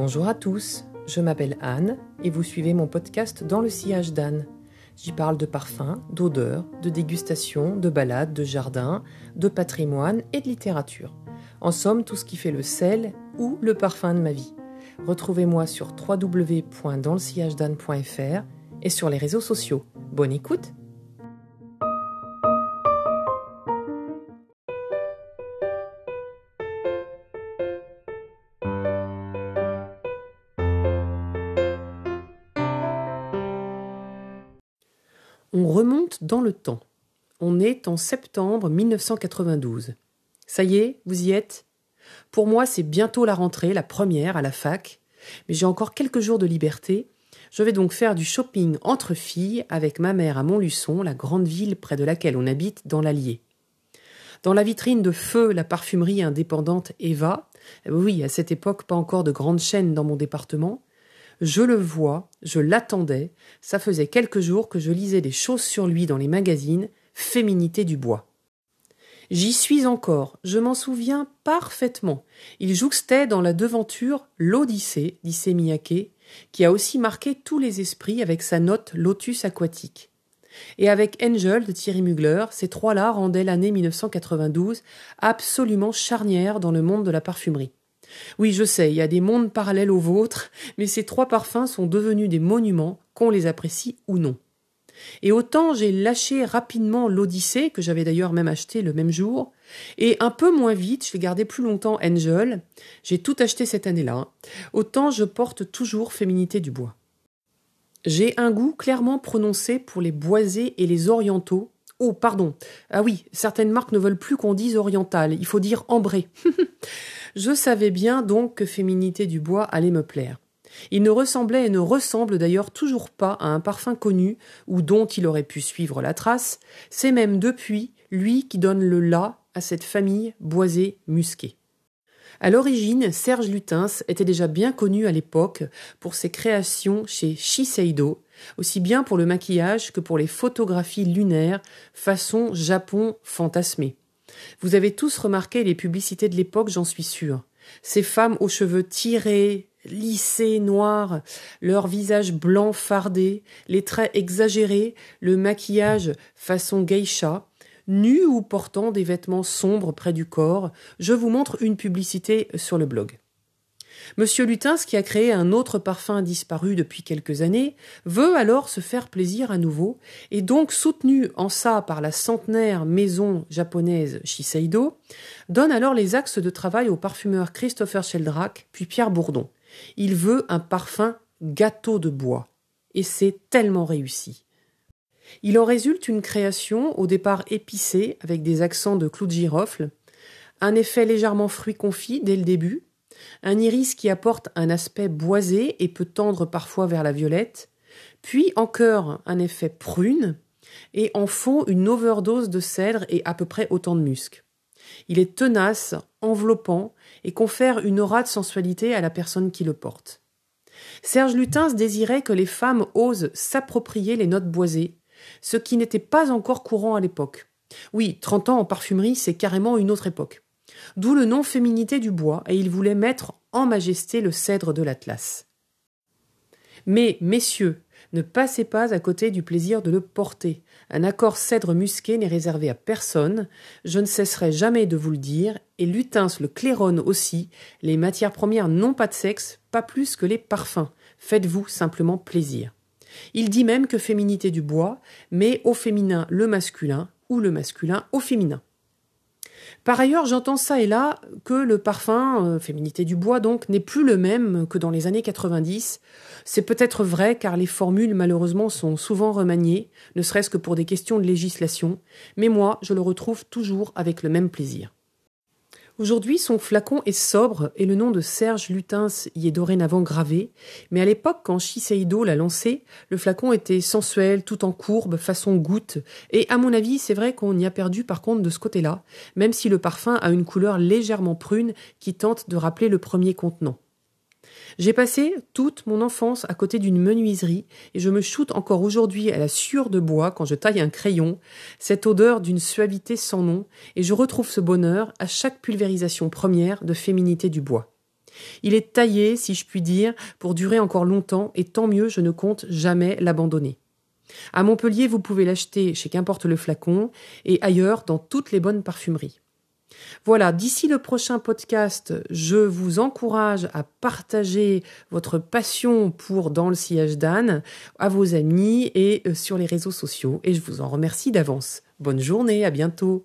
Bonjour à tous, je m'appelle Anne et vous suivez mon podcast Dans le sillage d'Anne. J'y parle de parfums, d'odeurs, de dégustation, de balades, de jardin, de patrimoine et de littérature. En somme, tout ce qui fait le sel ou le parfum de ma vie. Retrouvez-moi sur www.danslesillagedanne.fr et sur les réseaux sociaux. Bonne écoute On remonte dans le temps. On est en septembre 1992. Ça y est, vous y êtes? Pour moi, c'est bientôt la rentrée, la première à la fac, mais j'ai encore quelques jours de liberté. Je vais donc faire du shopping entre filles avec ma mère à Montluçon, la grande ville près de laquelle on habite dans l'Allier. Dans la vitrine de feu, la parfumerie indépendante Eva, oui, à cette époque pas encore de grande chaîne dans mon département, je le vois, je l'attendais, ça faisait quelques jours que je lisais des choses sur lui dans les magazines, Féminité du bois. J'y suis encore, je m'en souviens parfaitement. Il jouxtait dans la devanture l'Odyssée d'Issey Miyake, qui a aussi marqué tous les esprits avec sa note Lotus aquatique. Et avec Angel de Thierry Mugler, ces trois-là rendaient l'année 1992 absolument charnière dans le monde de la parfumerie. Oui, je sais, il y a des mondes parallèles aux vôtres, mais ces trois parfums sont devenus des monuments, qu'on les apprécie ou non. Et autant j'ai lâché rapidement l'Odyssée, que j'avais d'ailleurs même acheté le même jour, et un peu moins vite, je l'ai gardé plus longtemps Angel, j'ai tout acheté cette année-là, autant je porte toujours Féminité du bois. J'ai un goût clairement prononcé pour les boisés et les orientaux. Oh, pardon. Ah oui, certaines marques ne veulent plus qu'on dise oriental, il faut dire ambré. Je savais bien donc que Féminité du bois allait me plaire. Il ne ressemblait et ne ressemble d'ailleurs toujours pas à un parfum connu ou dont il aurait pu suivre la trace, c'est même depuis lui qui donne le la à cette famille boisée musquée. À l'origine, Serge Lutens était déjà bien connu à l'époque pour ses créations chez Shiseido, aussi bien pour le maquillage que pour les photographies lunaires façon Japon fantasmé. Vous avez tous remarqué les publicités de l'époque, j'en suis sûre. Ces femmes aux cheveux tirés, lissés, noirs, leur visage blanc fardé, les traits exagérés, le maquillage façon geisha, nus ou portant des vêtements sombres près du corps, je vous montre une publicité sur le blog. Monsieur Lutens, qui a créé un autre parfum disparu depuis quelques années, veut alors se faire plaisir à nouveau, et donc soutenu en ça par la centenaire maison japonaise Shiseido, donne alors les axes de travail au parfumeur Christopher Sheldrake, puis Pierre Bourdon. Il veut un parfum gâteau de bois. Et c'est tellement réussi. Il en résulte une création au départ épicée avec des accents de clous de girofle, un effet légèrement fruit confit dès le début, un iris qui apporte un aspect boisé et peut tendre parfois vers la violette, puis en cœur un effet prune, et en fond une overdose de cèdre et à peu près autant de musc. Il est tenace, enveloppant, et confère une aura de sensualité à la personne qui le porte. Serge Lutens désirait que les femmes osent s'approprier les notes boisées, ce qui n'était pas encore courant à l'époque. Oui, trente ans en parfumerie, c'est carrément une autre époque d'où le nom féminité du bois, et il voulait mettre en majesté le cèdre de l'Atlas. Mais, messieurs, ne passez pas à côté du plaisir de le porter. Un accord cèdre musqué n'est réservé à personne, je ne cesserai jamais de vous le dire, et Lutens le claironne aussi, les matières premières n'ont pas de sexe, pas plus que les parfums. Faites-vous simplement plaisir. Il dit même que féminité du bois, mais au féminin le masculin, ou le masculin au féminin. Par ailleurs, j'entends ça et là que le parfum, euh, féminité du bois donc, n'est plus le même que dans les années 90. C'est peut-être vrai car les formules malheureusement sont souvent remaniées, ne serait-ce que pour des questions de législation, mais moi je le retrouve toujours avec le même plaisir. Aujourd'hui, son flacon est sobre et le nom de Serge Lutens y est dorénavant gravé, mais à l'époque, quand Shiseido l'a lancé, le flacon était sensuel, tout en courbe, façon goutte, et à mon avis, c'est vrai qu'on y a perdu par contre de ce côté-là, même si le parfum a une couleur légèrement prune qui tente de rappeler le premier contenant. J'ai passé toute mon enfance à côté d'une menuiserie et je me shoote encore aujourd'hui à la sueur de bois quand je taille un crayon, cette odeur d'une suavité sans nom, et je retrouve ce bonheur à chaque pulvérisation première de féminité du bois. Il est taillé, si je puis dire, pour durer encore longtemps, et tant mieux, je ne compte jamais l'abandonner. À Montpellier, vous pouvez l'acheter chez qu'importe le flacon et ailleurs dans toutes les bonnes parfumeries. Voilà, d'ici le prochain podcast, je vous encourage à partager votre passion pour Dans le sillage d'âne à vos amis et euh, sur les réseaux sociaux et je vous en remercie d'avance. Bonne journée, à bientôt.